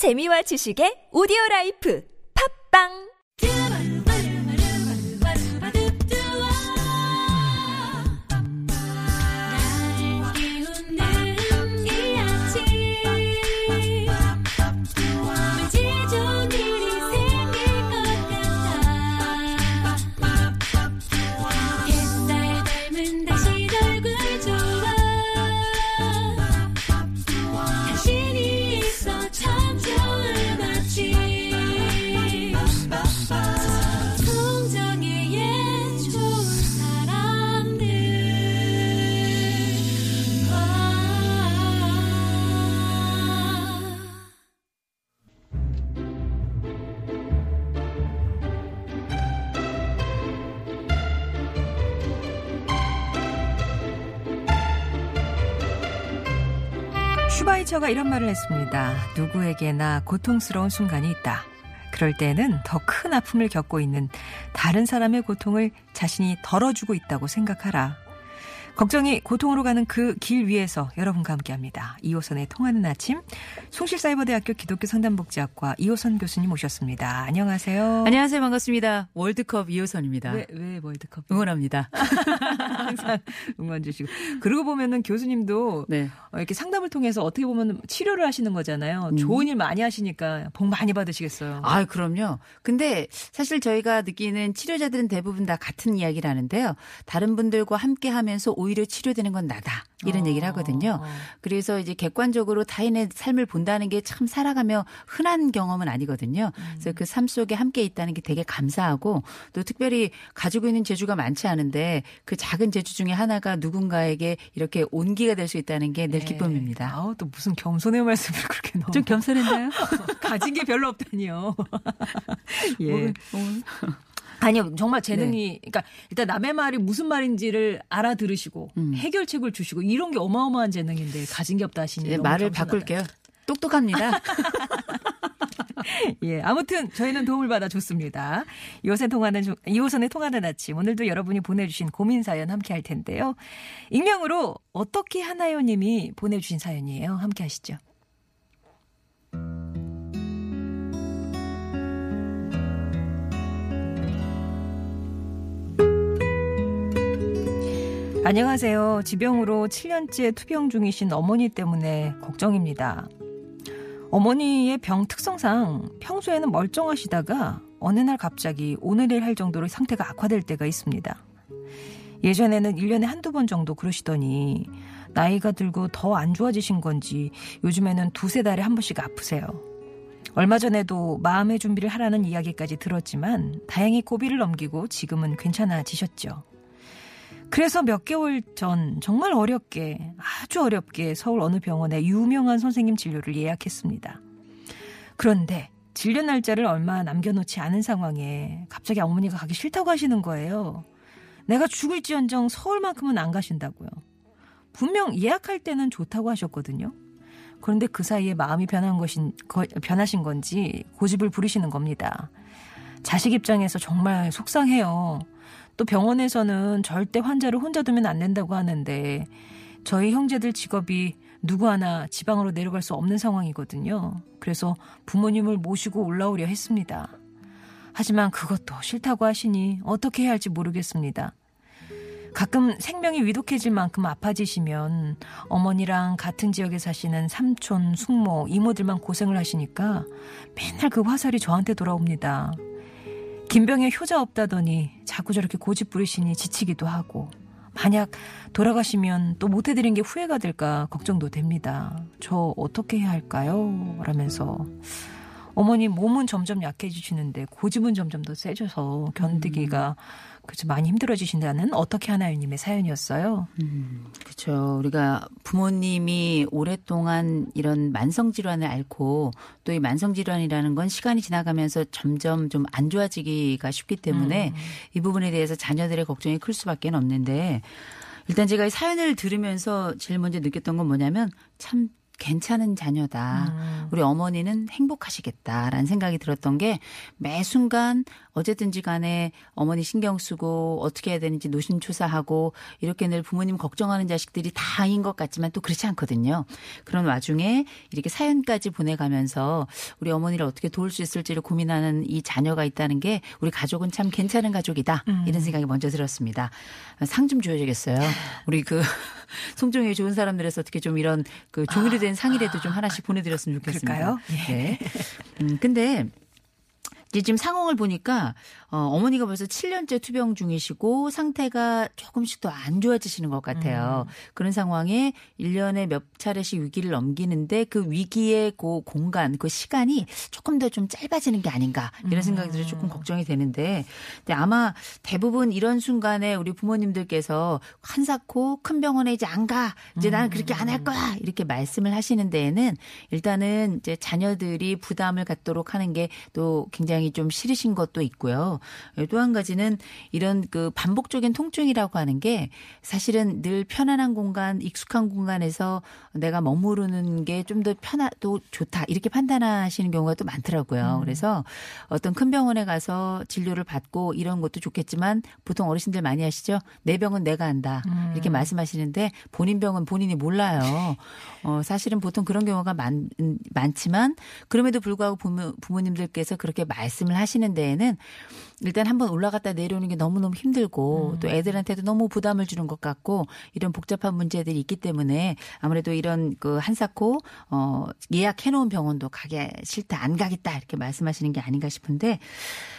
재미와 지식의 오디오 라이프. 팝빵 슈바이처가 이런 말을 했습니다. 누구에게나 고통스러운 순간이 있다. 그럴 때는 더 큰 아픔을 겪고 있는 다른 사람의 고통을 자신이 덜어주고 있다고 생각하라. 걱정이 고통으로 가는 그 길 위에서 여러분과 함께합니다. 이호선의 통하는 아침, 송실사이버대학교 기독교 상담복지학과 이호선 교수님 모셨습니다. 안녕하세요. 안녕하세요. 반갑습니다. 월드컵 이호선입니다. 왜, 왜 월드컵? 응원합니다. 항상 응원 주시고. 그러고 보면은 교수님도 네. 어, 이렇게 상담을 통해서 어떻게 보면 치료를 하시는 거잖아요. 음. 좋은 일 많이 하시니까 복 많이 받으시겠어요. 아, 그럼요. 근데 사실 저희가 느끼는 치료자들은 대부분 다 같은 이야기를 하는데요. 다른 분들과 함께 하면서 오히려 치료되는 건 나다. 이런 어, 얘기를 하거든요. 어. 그래서 이제 객관적으로 타인의 삶을 본다는 게 참 살아가며 흔한 경험은 아니거든요. 그래서 그 삶 속에 함께 있다는 게 되게 감사하고 또 특별히 가지고 있는 재주가 많지 않은데 그 작은 재주 중에 하나가 누군가에게 이렇게 온기가 될 수 있다는 게늘 네. 기쁨입니다. 아우, 또 무슨 겸손의 말씀을 그렇게 너무. 좀 겸손했나요? 가진 게 별로 없다니요. 예. 뭐, 뭐. 아니요, 정말 재능이, 네. 그러니까 일단 남의 말이 무슨 말인지를 알아들으시고 음. 해결책을 주시고 이런 게 어마어마한 재능인데 가진 게 없다 하시니. 예, 말을. 바꿀게요. 똑똑합니다. 예, 아무튼 저희는 도움을 받아 좋습니다. 이호선 통하는 조- 이호선의 통하는 아침 오늘도 여러분이 보내주신 고민 사연 함께 할 텐데요. 익명으로 어떻게 하나요님이 보내주신 사연이에요. 함께 하시죠. 안녕하세요. 지병으로 7년째 투병 중이신 어머니 때문에 걱정입니다. 어머니의 병 특성상 평소에는 멀쩡하시다가 어느 날 갑자기 오늘일 할 정도로 상태가 악화될 때가 있습니다. 예전에는 1년에 한두 번 정도 그러시더니 나이가 들고 더 안 좋아지신 건지 요즘에는 두세 달에 한 번씩 아프세요. 얼마 전에도 마음의 준비를 하라는 이야기까지 들었지만 다행히 고비를 넘기고 지금은 괜찮아지셨죠. 그래서 몇 개월 전 정말 어렵게 아주 어렵게 서울 어느 병원에 유명한 선생님 진료를 예약했습니다. 그런데 진료 날짜를 얼마 남겨놓지 않은 상황에 갑자기 어머니가 가기 싫다고 하시는 거예요. 내가 죽을지언정 서울만큼은 안 가신다고요. 분명 예약할 때는 좋다고 하셨거든요. 그런데 그 사이에 마음이 변한 것인 거- 변하신 건지 고집을 부리시는 겁니다. 자식 입장에서 정말 속상해요. 또 병원에서는 절대 환자를 혼자 두면 안 된다고 하는데 저희 형제들 직업이 누구 하나 지방으로 내려갈 수 없는 상황이거든요. 그래서 부모님을 모시고 올라오려 했습니다. 하지만 그것도 싫다고 하시니 어떻게 해야 할지 모르겠습니다. 가끔 생명이 위독해질 만큼 아파지시면 어머니랑 같은 지역에 사시는 삼촌, 숙모, 이모들만 고생을 하시니까 맨날 그 화살이 저한테 돌아옵니다. 김병에 효자 없다더니 자꾸 저렇게 고집 부리시니 지치기도 하고 만약 돌아가시면 또 못해드린 게 후회가 될까 걱정도 됩니다. 저 어떻게 해야 할까요? 라면서 어머니 몸은 점점 약해지시는데 고집은 점점 더 세져서 견디기가 그죠 많이 힘들어지신다는 어떻게 하나요님의 사연이었어요. 그렇죠. 우리가 부모님이 오랫동안 이런 만성 질환을 앓고 또 이 만성 질환이라는 건 시간이 지나가면서 점점 좀 안 좋아지기가 쉽기 때문에 이 부분에 대해서 자녀들의 걱정이 클 수밖에 없는데 일단 제가 이 사연을 들으면서 제일 먼저 느꼈던 건 뭐냐면 참 괜찮은 자녀다. 음. 우리 어머니는 행복하시겠다라는 생각이 들었던 게 매 순간 어쨌든지 간에 어머니 신경 쓰고 어떻게 해야 되는지 노심초사하고 이렇게 늘 부모님 걱정하는 자식들이 다인 것 같지만 또 그렇지 않거든요. 그런 와중에 이렇게 사연까지 보내가면서 우리 어머니를 어떻게 도울 수 있을지를 고민하는 이 자녀가 있다는 게 우리 가족은 참 괜찮은 가족이다. 이런 생각이 먼저 들었습니다. 상 좀 줘야겠어요. 우리 그 송정의 좋은 사람들에서 어떻게 좀 이런 그 종이로 된 상이라도 좀 하나씩 보내드렸으면 좋겠습니다. 그럴까요? 네. 음, 근데 이제 지금 상황을 보니까 어, 어머니가 벌써 7년째 투병 중이시고 상태가 조금씩 더 안 좋아지시는 것 같아요. 그런 상황에 1년에 몇 차례씩 위기를 넘기는데 그 위기의 그 공간, 그 시간이 조금 더 좀 짧아지는 게 아닌가 이런 생각이 들어 조금 걱정이 되는데 근데 아마 대부분 이런 순간에 우리 부모님들께서 한사코 큰 병원에 이제 안 가. 이제 나는 그렇게 안 할 거야. 이렇게 말씀을 하시는 데에는 일단은 이제 자녀들이 부담을 갖도록 하는 게 또 굉장히 좀 싫으신 것도 있고요. 또 한 가지는 이런 그 반복적인 통증이라고 하는 게 사실은 늘 편안한 공간, 익숙한 공간에서 내가 머무르는 게 좀 더 편하도 좋다. 이렇게 판단하시는 경우가 또 많더라고요. 그래서 어떤 큰 병원에 가서 진료를 받고 이런 것도 좋겠지만 보통 어르신들 많이 하시죠. 내 병은 내가 한다. 이렇게 말씀하시는데 본인 병은 본인이 몰라요. 어, 사실은 보통 그런 경우가 많, 음, 많지만 그럼에도 불구하고 부모, 부모님들께서 그렇게 말 씀을 하시는 데에는 일단 한번 올라갔다 내려오는 게 너무너무 힘들고 또 애들한테도 너무 부담을 주는 것 같고 이런 복잡한 문제들이 있기 때문에 아무래도 이런 그 한사코 어 예약해 놓은 병원도 가기 싫다 안 가겠다 이렇게 말씀하시는 게 아닌가 싶은데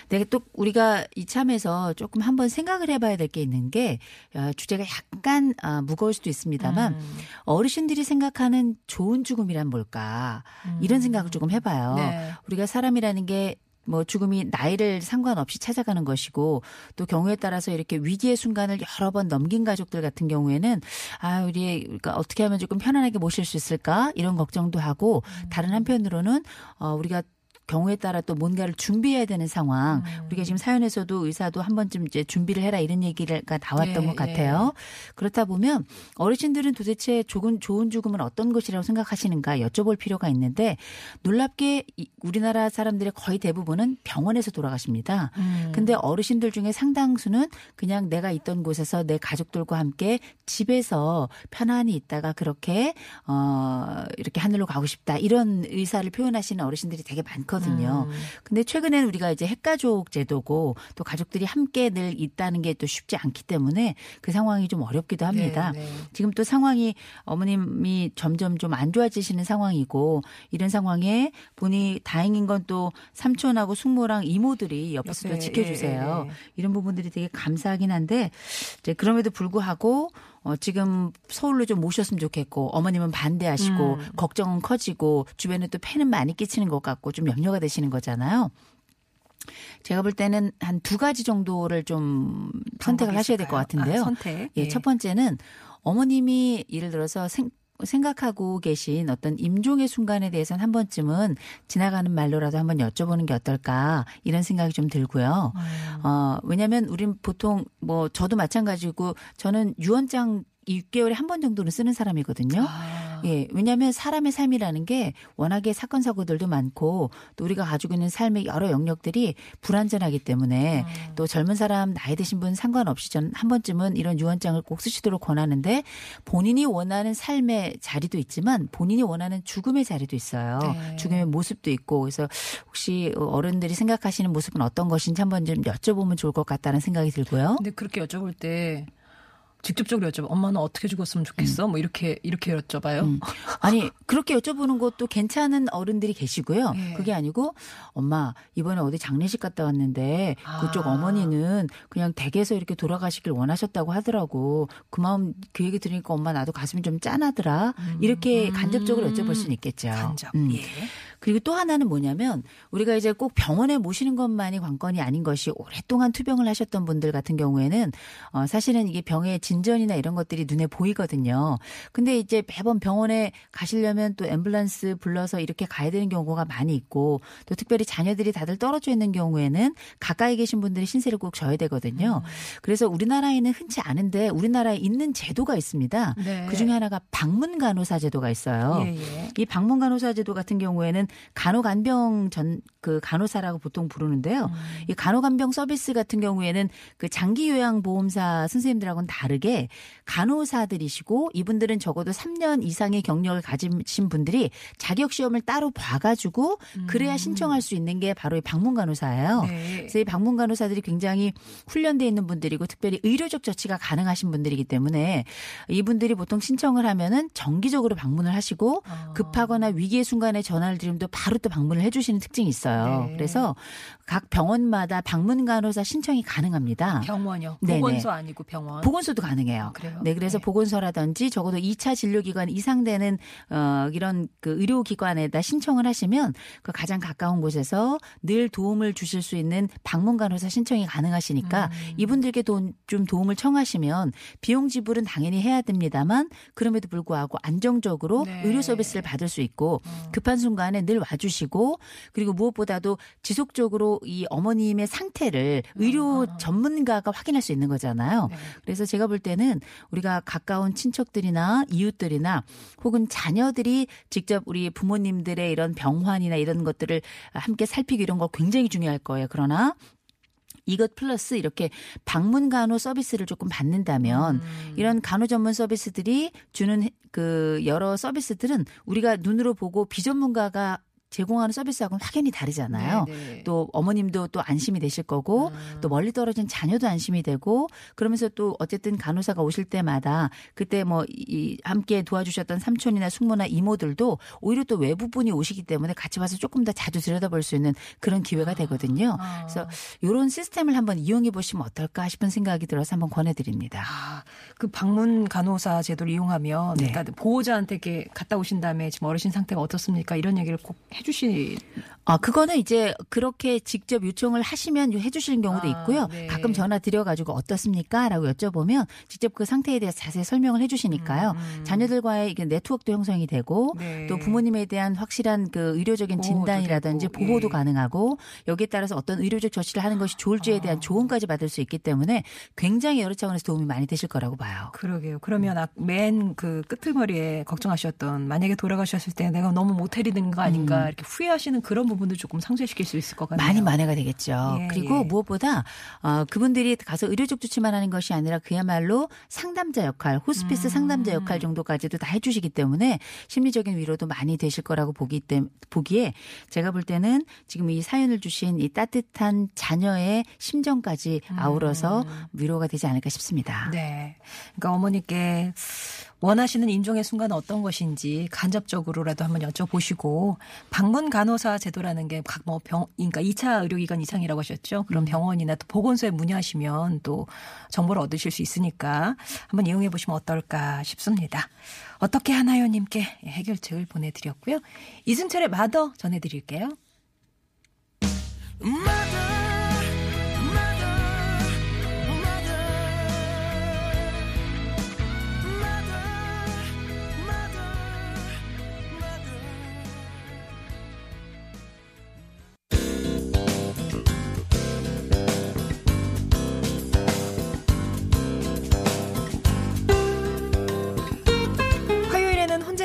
내가 또 우리가 이참에서 조금 한번 생각을 해 봐야 될 게 있는 게 어, 주제가 약간 아, 무거울 수도 있습니다만 어르신들이 생각하는 좋은 죽음이란 뭘까 이런 생각을 조금 해 봐요. 네. 우리가 사람이라는 게 뭐 죽음이 나이를 상관없이 찾아가는 것이고 또 경우에 따라서 이렇게 위기의 순간을 여러 번 넘긴 가족들 같은 경우에는 아 우리 그러니까 어떻게 하면 조금 편안하게 모실 수 있을까? 이런 걱정도 하고 다른 한편으로는 어 우리가 경우에 따라 또 뭔가를 준비해야 되는 상황. 우리가 지금 사연에서도 의사도 한 번쯤 이제 준비를 해라 이런 얘기가 나왔던 예, 것 같아요. 그렇다 보면 어르신들은 도대체 좋은 좋은 죽음은 어떤 것이라고 생각하시는가 여쭤볼 필요가 있는데 놀랍게 이- 우리나라 사람들의 거의 대부분은 병원에서 돌아가십니다. 음. 근데 어르신들 중에 상당수는 그냥 내가 있던 곳에서 내 가족들과 함께 집에서 편안히 있다가 그렇게 어 이렇게 하늘로 가고 싶다 이런 의사를 표현하시는 어르신들이 되게 많거든요. 음. 근데 최근에는 우리가 이제 핵가족 제도고 또 가족들이 함께 늘 있다는 게 또 쉽지 않기 때문에 그 상황이 좀 어렵기도 합니다. 네, 네. 지금 또 상황이 어머님이 점점 좀 안 좋아지시는 상황이고 이런 상황에 본이 다행인 건 또 삼촌하고 숙모랑 이모들이 옆에서 또 옆에, 지켜주세요. 예, 예. 이런 부분들이 되게 감사하긴 한데 이제 그럼에도 불구하고 어, 지금 서울로 좀 모셨으면 좋겠고 어머님은 반대하시고 음. 걱정은 커지고 주변에 또 폐는 많이 끼치는 것 같고 좀 염려가 되시는 거잖아요. 제가 볼 때는 한 두 가지 정도를 좀 선택을 하셔야 될 것? 같은데요. 아, 선택. 예, 첫 번째는 어머님이 예를 들어서 생, 생각하고 계신 어떤 임종의 순간에 대해서는 한 번쯤은 지나가는 말로라도 한번 여쭤보는 게 어떨까 이런 생각이 좀 들고요. 음. 어, 왜냐면 우린 보통 뭐 저도 마찬가지고 저는 유언장 6개월에 한 번 정도는 쓰는 사람이거든요. 아. 예, 왜냐하면 사람의 삶이라는 게 워낙에 사건 사고들도 많고 또 우리가 가지고 있는 삶의 여러 영역들이 불안전하기 때문에 음. 또 젊은 사람 나이 드신 분 상관없이 저는 한 번쯤은 이런 유언장을 꼭 쓰시도록 권하는데 본인이 원하는 삶의 자리도 있지만 본인이 원하는 죽음의 자리도 있어요. 네. 죽음의 모습도 있고 그래서 혹시 어른들이 생각하시는 모습은 어떤 것인지 한번 좀 여쭤보면 좋을 것 같다는 생각이 들고요. 근데 그렇게 여쭤볼 때 직접적으로 여쭤봐. 엄마는 어떻게 죽었으면 좋겠어? 뭐 이렇게 이렇게 여쭤봐요. 음. 아니 그렇게 여쭤보는 것도 괜찮은 어른들이 계시고요. 예. 그게 아니고 엄마 이번에 어디 장례식 갔다 왔는데 그쪽 아. 어머니는 그냥 댁에서 이렇게 돌아가시길 원하셨다고 하더라고. 그 마음 그 얘기 들으니까 엄마 나도 가슴이 좀 짠하더라. 이렇게 간접적으로 여쭤볼 수는 있겠죠. 간접. 음. 예. 그리고 또 하나는 뭐냐면 우리가 이제 꼭 병원에 모시는 것만이 관건이 아닌 것이 오랫동안 투병을 하셨던 분들 같은 경우에는 어 사실은 이게 병의 진전이나 이런 것들이 눈에 보이거든요. 근데 이제 매번 병원에 가시려면 또 앰뷸런스 불러서 이렇게 가야 되는 경우가 많이 있고 또 특별히 자녀들이 다들 떨어져 있는 경우에는 가까이 계신 분들이 신세를 꼭 져야 되거든요. 그래서 우리나라에는 흔치 않은데 우리나라에 있는 제도가 있습니다. 네. 그 중에 하나가 방문 간호사 제도가 있어요. 예, 예. 이 방문 간호사 제도 같은 경우에는 간호간병 전 그 간호사라고 보통 부르는데요. 음. 이 간호간병 서비스 같은 경우에는 그 장기 요양 보험사 선생님들하고는 다르게 간호사들이시고 이분들은 적어도 3년 이상의 경력을 가지신 분들이 자격 시험을 따로 봐가지고 그래야 신청할 수 있는 게 바로 이 방문 간호사예요. 음. 네. 그래서 이 방문 간호사들이 굉장히 훈련돼 있는 분들이고 특별히 의료적 조치가 가능하신 분들이기 때문에 이분들이 보통 신청을 하면은 정기적으로 방문을 하시고 어. 급하거나 위기의 순간에 전화를 드리면 또 바로 또 방문을 해주시는 특징이 있어요. 네. 그래서 각 병원마다 방문 간호사 신청이 가능합니다. 병원요. 네네. 보건소 아니고 병원. 보건소도 가능해요. 그래요? 네, 그래서 네. 보건소라든지 적어도 2차 진료기관 이상 되는 어 이런 그 의료기관에다 신청을 하시면 그 가장 가까운 곳에서 늘 도움을 주실 수 있는 방문 간호사 신청이 가능하시니까 음. 이분들께 돈, 좀 도움을 청하시면 비용 지불은 당연히 해야 됩니다만 그럼에도 불구하고 안정적으로 네. 의료 서비스를 받을 수 있고 급한 순간에 늘 와주시고 그리고 무엇보다도 지속적으로 이 어머님의 상태를 의료 전문가가 확인할 수 있는 거잖아요. 네. 그래서 제가 볼 때는 우리가 가까운 친척들이나 이웃들이나 혹은 자녀들이 직접 우리 부모님들의 이런 병환이나 이런 것들을 함께 살피기 이런 거 굉장히 중요할 거예요. 그러나 이것 플러스 이렇게 방문 간호 서비스를 조금 받는다면 음. 이런 간호 전문 서비스들이 주는 그 여러 서비스들은 우리가 눈으로 보고 비전문가가 제공하는 서비스하고는 확연히 다르잖아요. 네, 네. 또 어머님도 또 안심이 되실 거고 음. 또 멀리 떨어진 자녀도 안심이 되고 그러면서 또 어쨌든 간호사가 오실 때마다 그때 뭐 이 함께 도와주셨던 삼촌이나 숙모나 이모들도 오히려 또 외부분이 오시기 때문에 같이 와서 조금 더 자주 들여다볼 수 있는 그런 기회가 되거든요. 아. 그래서 이런 시스템을 한번 이용해 보시면 어떨까 싶은 생각이 들어서 한번 권해드립니다. 아, 그 방문 간호사 제도를 이용하면 네. 그러니까 보호자한테 이렇게 갔다 오신 다음에 지금 어르신 상태가 어떻습니까? 이런 얘기를 꼭 해주시. 아, 그거는 이제 그렇게 직접 요청을 하시면 해주시는 경우도 아, 있고요. 네. 가끔 전화 드려가지고 어떻습니까? 라고 여쭤보면 직접 그 상태에 대해서 자세히 설명을 해주시니까요. 자녀들과의 이게 네트워크도 형성이 되고 음, 네. 또 부모님에 대한 확실한 그 의료적인 진단이라든지 되고, 보호도 예. 가능하고 여기에 따라서 어떤 의료적 조치를 하는 것이 좋을지에 대한 아. 조언까지 받을 수 있기 때문에 굉장히 여러 차원에서 도움이 많이 되실 거라고 봐요. 그러게요. 그러면 맨 그 끄트머리에 걱정하셨던 만약에 돌아가셨을 때 내가 너무 모텔이 된 거 아닌가 이렇게 후회하시는 그런 부분도 조금 상쇄시킬 수 있을 것 같네요. 음. 많이 만회가 되겠죠. 예, 그리고 예. 무엇보다 어, 그분들이 가서 의료적 조치만 하는 것이 아니라 그야말로 상담자 역할, 호스피스 음. 상담자 역할 정도까지도 다 해주시기 때문에 심리적인 위로도 많이 되실 거라고 보기 때 보기에 제가 볼 때는 지금 이 사연을 주신 이 따뜻한 자녀의 심정까지 아우러서 위로가 되지 않을까 싶습니다. 음. 네. 그러니까 어머니께 원하시는 인종의 순간은 어떤 것인지 간접적으로라도 한번 여쭤보시고 방문 간호사 제도라는 게 각 뭐 병, 그러니까 2차 의료기관 이상이라고 하셨죠. 그럼 병원이나 또 보건소에 문의하시면 또 정보를 얻으실 수 있으니까 한번 이용해 보시면 어떨까 싶습니다. 어떻게 하나요님께 해결책을 보내드렸고요. 이승철의 마더 전해드릴게요. 화요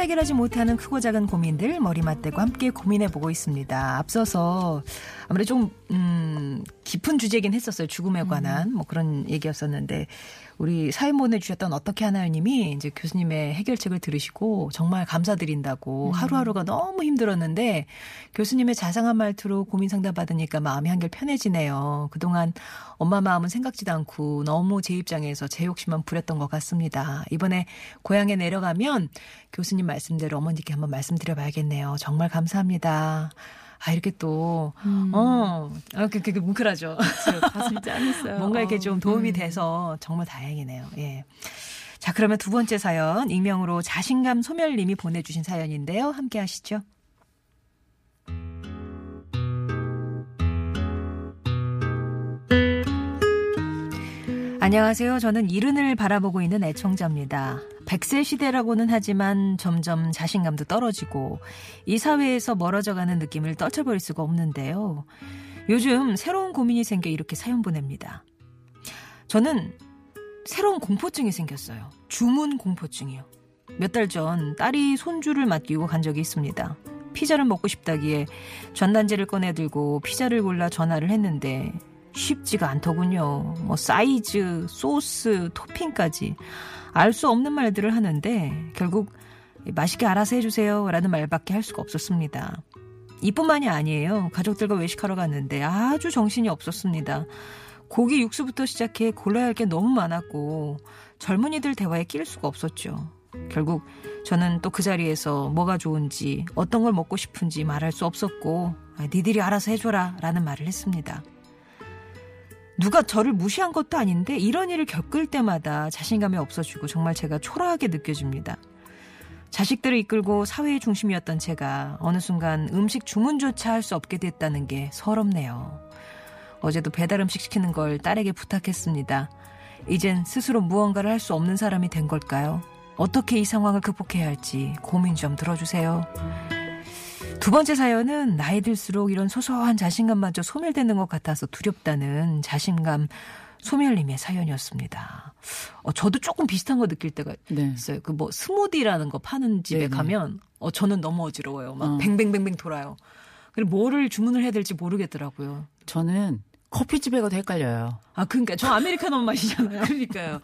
해결하지 못하는 크고 작은 고민들 머리 맞대고 함께 고민해 보고 있습니다. 앞서서 아무래도 좀, 음, 깊은 주제긴 했었어요. 죽음에 관한 뭐 그런 얘기였었는데 우리 사연 보내주셨던 어떻게 하나요님이 이제 교수님의 해결책을 들으시고 정말 감사드린다고 하루하루가 너무 힘들었는데 교수님의 자상한 말투로 고민 상담 받으니까 마음이 한결 편해지네요. 그동안 엄마 마음은 생각지도 않고 너무 제 입장에서 제 욕심만 부렸던 것 같습니다. 이번에 고향에 내려가면 교수님 말씀대로 어머니께 한번 말씀드려봐야겠네요. 정말 감사합니다. 아, 이렇게 또, 어, 아, 그, 그, 그 뭉클하죠. 가슴이 짠했어요. 뭔가 이렇게 좀 도움이 돼서 정말 다행이네요. 예. 자, 그러면 두 번째 사연, 익명으로 자신감 소멸님이 보내주신 사연인데요. 함께 하시죠. 안녕하세요. 저는 이른을 바라보고 있는 애청자입니다. 100세 시대라고는 하지만 점점 자신감도 떨어지고 이 사회에서 멀어져가는 느낌을 떨쳐버릴 수가 없는데요. 요즘 새로운 고민이 생겨 이렇게 사연 보냅니다. 저는 새로운 공포증이 생겼어요. 주문 공포증이요. 몇 달 전 딸이 손주를 맡기고 간 적이 있습니다. 피자를 먹고 싶다기에 전단지를 꺼내들고 피자를 골라 전화를 했는데 쉽지가 않더군요. 뭐 사이즈, 소스, 토핑까지 알 수 없는 말들을 하는데 결국 맛있게 알아서 해주세요 라는 말밖에 할 수가 없었습니다. 이뿐만이 아니에요. 가족들과 외식하러 갔는데 아주 정신이 없었습니다. 고기 육수부터 시작해 골라야 할 게 너무 많았고 젊은이들 대화에 끼를 수가 없었죠. 결국 저는 또 그 자리에서 뭐가 좋은지 어떤 걸 먹고 싶은지 말할 수 없었고 아, 니들이 알아서 해줘라 라는 말을 했습니다. 누가 저를 무시한 것도 아닌데 이런 일을 겪을 때마다 자신감이 없어지고 정말 제가 초라하게 느껴집니다. 자식들을 이끌고 사회의 중심이었던 제가 어느 순간 음식 주문조차 할 수 없게 됐다는 게 서럽네요. 어제도 배달 음식 시키는 걸 딸에게 부탁했습니다. 이젠 스스로 무언가를 할 수 없는 사람이 된 걸까요? 어떻게 이 상황을 극복해야 할지 고민 좀 들어주세요. 두 번째 사연은 나이 들수록 이런 소소한 자신감마저 소멸되는 것 같아서 두렵다는 자신감 소멸님의 사연이었습니다. 어, 저도 조금 비슷한 거 느낄 때가 네. 있어요. 그 뭐 스무디라는 거 파는 집에 네네. 가면 어 저는 너무 어지러워요. 막 어. 뱅뱅뱅뱅 돌아요. 그리고 뭐를 주문을 해야 될지 모르겠더라고요. 저는 커피집에 가도 헷갈려요. 아 그러니까 저 아메리카노 마시잖아요. 그러니까요.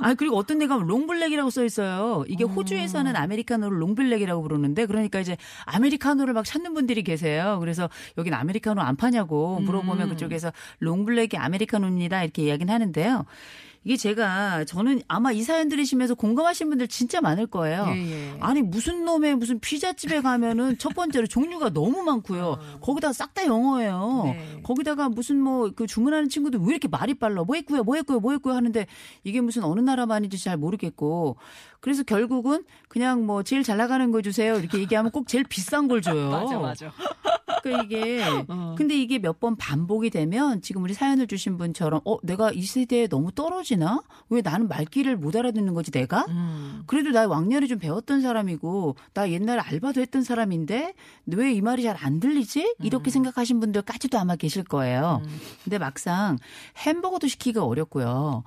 아 그리고 어떤 데가 long black이라고 써 있어요. 이게 호주에서는 아메리카노를 long black이라고 부르는데 그러니까 이제 아메리카노를 막 찾는 분들이 계세요. 그래서 여긴 아메리카노 안 파냐고 물어보면 그쪽에서 롱블랙이 아메리카노입니다 이렇게 이야기는 하는데요. 이게 제가 저는 아마 이 사연 들으시면서 공감하신 분들 진짜 많을 거예요. 예, 예. 아니 무슨 놈의 무슨 피자집에 가면은 첫 번째로 종류가 너무 많고요. 거기다가 싹 다 영어예요. 어. 네. 거기다가 무슨 뭐 그 주문하는 친구들 왜 이렇게 말이 빨라? 뭐 했고요, 뭐 했고요, 뭐 했고요 하는데 이게 무슨 어느 나라만인지 잘 모르겠고 그래서 결국은 그냥 뭐 제일 잘 나가는 거 주세요 이렇게 얘기하면 꼭 제일 비싼 걸 줘요. 맞아 맞아. 그러니까 이게 어. 근데 이게 몇 번 반복이 되면 지금 우리 사연을 주신 분처럼 어 내가 이 세대에 너무 떨어지나? 왜 나는 말귀를 못 알아듣는 거지 내가? 음. 그래도 나 왕년에 좀 배웠던 사람이고 나 옛날에 알바도 했던 사람인데 왜 이 말이 잘 안 들리지? 이렇게 생각하신 분들까지도 아마 계실 거예요. 근데 막상 햄버거도 시키기가 어렵고요.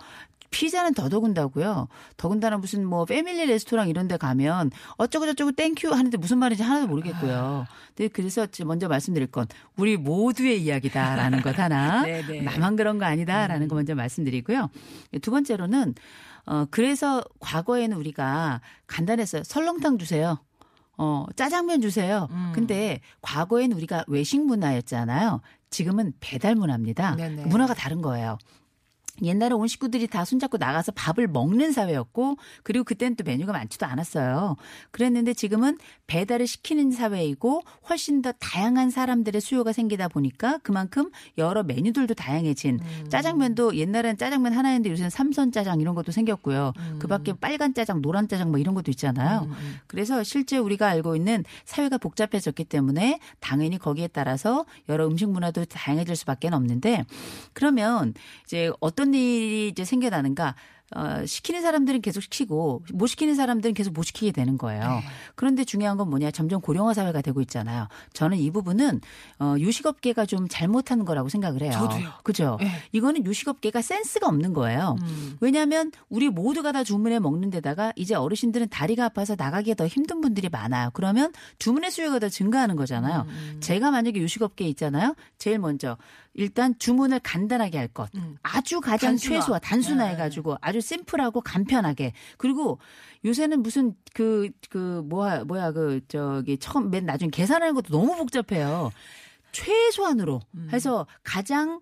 피자는 더더군다고요. 더군다나 무슨 뭐 패밀리 레스토랑 이런 데 가면 어쩌고 저쩌고 thank you 하는데 무슨 말인지 하나도 모르겠고요. 근데 그래서 먼저 말씀드릴 건 우리 모두의 이야기다라는 것 하나. 네네. 나만 그런 거 아니다라는 거 먼저 말씀드리고요. 두 번째로는 어 그래서 과거에는 우리가 간단했어요. 설렁탕 주세요. 어, 짜장면 주세요. 음. 근데 과거엔 우리가 외식 문화였잖아요. 지금은 배달 문화입니다. 네네. 문화가 다른 거예요. 옛날에 온 식구들이 다 손잡고 나가서 밥을 먹는 사회였고 그리고 그때는 또 메뉴가 많지도 않았어요. 그랬는데 지금은 배달을 시키는 사회이고 훨씬 더 다양한 사람들의 수요가 생기다 보니까 그만큼 여러 메뉴들도 다양해진 짜장면도 옛날엔 짜장면 하나였는데 요새는 삼선 짜장 이런 것도 생겼고요. 그 밖에 빨간 짜장, 노란 짜장 뭐 이런 것도 있잖아요. 그래서 실제 우리가 알고 있는 사회가 복잡해졌기 때문에 당연히 거기에 따라서 여러 음식 문화도 다양해질 수밖에 없는데 그러면 이제 어떤 일이 이제 생겨나는가? 어, 시키는 사람들은 계속 시키고 못 시키는 사람들은 계속 못 시키게 되는 거예요. 그런데 중요한 건 뭐냐? 점점 고령화 사회가 되고 있잖아요. 저는 이 부분은 어, 유식업계가 좀 잘못하는 거라고 생각을 해요. 저도요. 그죠? 네. 이거는 유식업계가 센스가 없는 거예요. 음. 왜냐하면 우리 모두가 다 주문해 먹는 데다가 이제 어르신들은 다리가 아파서 나가기가 더 힘든 분들이 많아요. 그러면 주문의 수요가 더 증가하는 거잖아요. 음, 제가 만약에 유식업계에 있잖아요. 제일 먼저 일단 주문을 간단하게 할 것. 음. 아주 가장 단순화. 최소화, 단순화해 네. 가지고 아주 심플하고 간편하게. 그리고 요새는 무슨 그, 그, 뭐야, 뭐야, 그, 저기, 처음, 맨 나중에 계산하는 것도 너무 복잡해요. 최소한으로 음. 해서 가장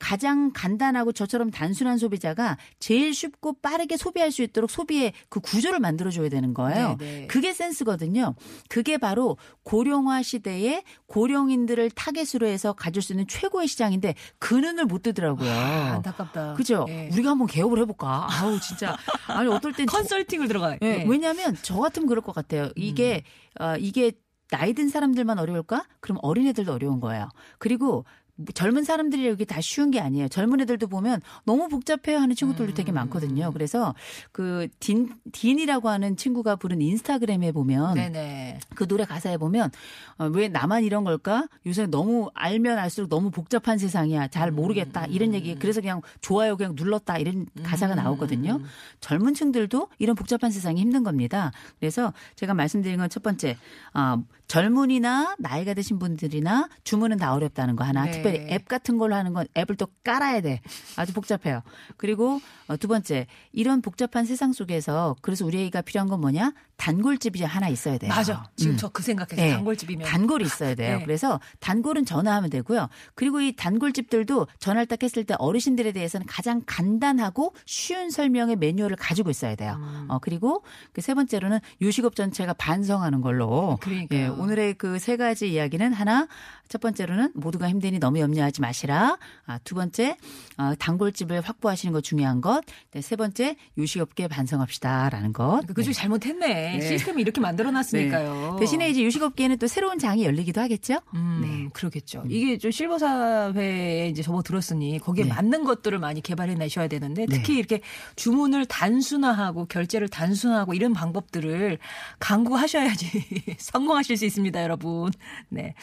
가장 간단하고 저처럼 단순한 소비자가 제일 쉽고 빠르게 소비할 수 있도록 소비의 그 구조를 만들어줘야 되는 거예요. 네, 네. 그게 센스거든요. 그게 바로 고령화 시대에 고령인들을 타겟으로 해서 가질 수 있는 최고의 시장인데 그 눈을 못 뜨더라고요. 아, 안타깝다. 그죠? 예. 우리가 한번 개업을 해볼까? 아우 진짜 아니 어떨 땐 저- 컨설팅을 들어가요. 예, 예. 왜냐하면 저 같으면 그럴 것 같아요. 이게 음. 어, 이게 나이 든 사람들만 어려울까? 그럼 어린애들도 어려운 거예요. 그리고 젊은 사람들이 여기 다 쉬운 게 아니에요. 젊은 애들도 보면 너무 복잡해요 하는 친구들도 음. 되게 많거든요. 그래서 그 딘, 딘이라고 하는 친구가 부른 인스타그램에 보면 네네. 그 노래 가사에 보면 어, 왜 나만 이런 걸까? 요새 너무 알면 알수록 너무 복잡한 세상이야. 잘 모르겠다. 이런 얘기. 그래서 그냥 좋아요 그냥 눌렀다. 이런 가사가 나오거든요. 젊은 층들도 이런 복잡한 세상이 힘든 겁니다. 그래서 제가 말씀드린 건 첫 번째 어, 젊은이나 나이가 드신 분들이나 주문은 다 어렵다는 거 하나. 네. 특별히 앱 같은 걸로 하는 건 앱을 또 깔아야 돼. 아주 복잡해요. 그리고 어, 두 번째 이런 복잡한 세상 속에서 그래서 우리 애가 필요한 건 뭐냐? 단골집이 하나 있어야 돼요. 맞아. 지금 음. 저그 생각해서 네. 단골집이면. 단골이 있어야 돼요. 네. 그래서 단골은 전화하면 되고요. 그리고 이 단골집들도 전화를 딱 했을 때 어르신들에 대해서는 가장 간단하고 쉬운 설명의 매뉴얼을 가지고 있어야 돼요. 음. 어, 그리고 그 세 번째로는 요식업 전체가 반성하는 걸로. 그러니까요. 예, 오늘의 그 세 가지 이야기는 하나, 첫 번째로는 모두가 힘드니 너무 염려하지 마시라. 아, 두 번째, 어, 단골집을 확보하시는 거 중요한 것. 네, 세 번째, 요식업계 반성합시다라는 것. 그중에 잘못했네. 네. 시스템을 이렇게 만들어놨으니까요. 네. 대신에 이제 요식업계에는 또 새로운 장이 열리기도 하겠죠. 음, 네. 그러겠죠. 이게 좀 실버 사회에 이제 접어들었으니 거기에 네. 맞는 것들을 많이 개발해 내셔야 되는데 네. 특히 이렇게 주문을 단순화하고 결제를 단순화하고 이런 방법들을 강구하셔야지 성공하실 수 있습니다, 여러분. 네.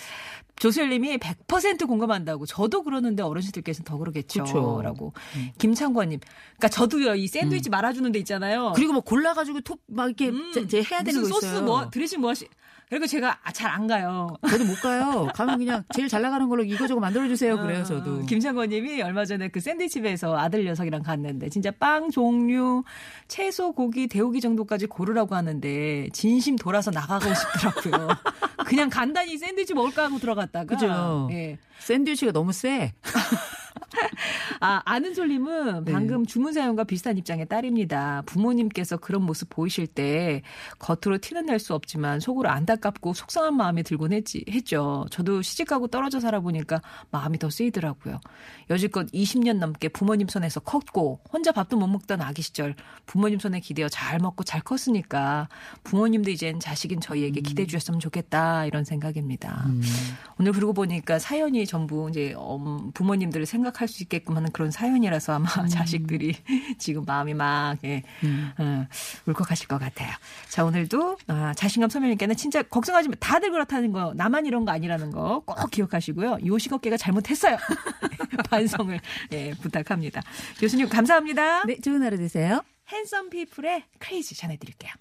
조수열님이 100% 공감한다고. 저도 그러는데 어르신들께서는 더 그러겠죠. 그쵸. 라고. 김창관님. 그러니까 저도요, 이 샌드위치 말아주는 데 있잖아요. 그리고 뭐 골라가지고 톡막 이렇게 음, 제, 제 해야 되는 무슨 거 소스 있어요. 뭐, 드레싱 뭐 하시, 그리고 제가 잘 안 가요. 저도 못 가요. 가면 그냥 제일 잘 나가는 걸로 이거저거 만들어 주세요. 그래요, 저도. 어, 김창권님이 얼마 전에 그 샌드위치집에서 아들 녀석이랑 갔는데 진짜 빵 종류, 채소, 고기, 데우기 정도까지 고르라고 하는데 진심 돌아서 나가고 싶더라고요. 그냥 간단히 샌드위치 먹을까 하고 들어갔다가 그죠. 예. 샌드위치가 너무 세. 아, 아는 솔님은 네. 방금 주문 사연과 비슷한 입장의 딸입니다. 부모님께서 그런 모습 보이실 때 겉으로 티는 낼 수 없지만 속으로 안타깝고 속상한 마음이 들곤 했지, 했죠. 저도 시집가고 떨어져 살아보니까 마음이 더 쓰이더라고요. 여지껏 20년 넘게 부모님 손에서 컸고 혼자 밥도 못 먹던 아기 시절 부모님 손에 기대어 잘 먹고 잘 컸으니까 부모님도 이젠 자식인 저희에게 기대해 주셨으면 좋겠다 이런 생각입니다. 오늘 그러고 보니까 사연이 전부 이제 엄- 부모님들을 생각할 수 있게끔 하는 그런 사연이라서 아마 자식들이 지금 마음이 막 예, 어, 울컥하실 것 같아요. 자 오늘도 아, 자신감 소멸님께는 진짜 걱정하지 마. 다들 그렇다는 거 나만 이런 거 아니라는 거 꼭 기억하시고요. 요식업계가 잘못했어요. 반성을 예, 부탁합니다. 교수님 감사합니다. 네, 좋은 하루 되세요. 핸섬 피플의 크레이지 전해드릴게요.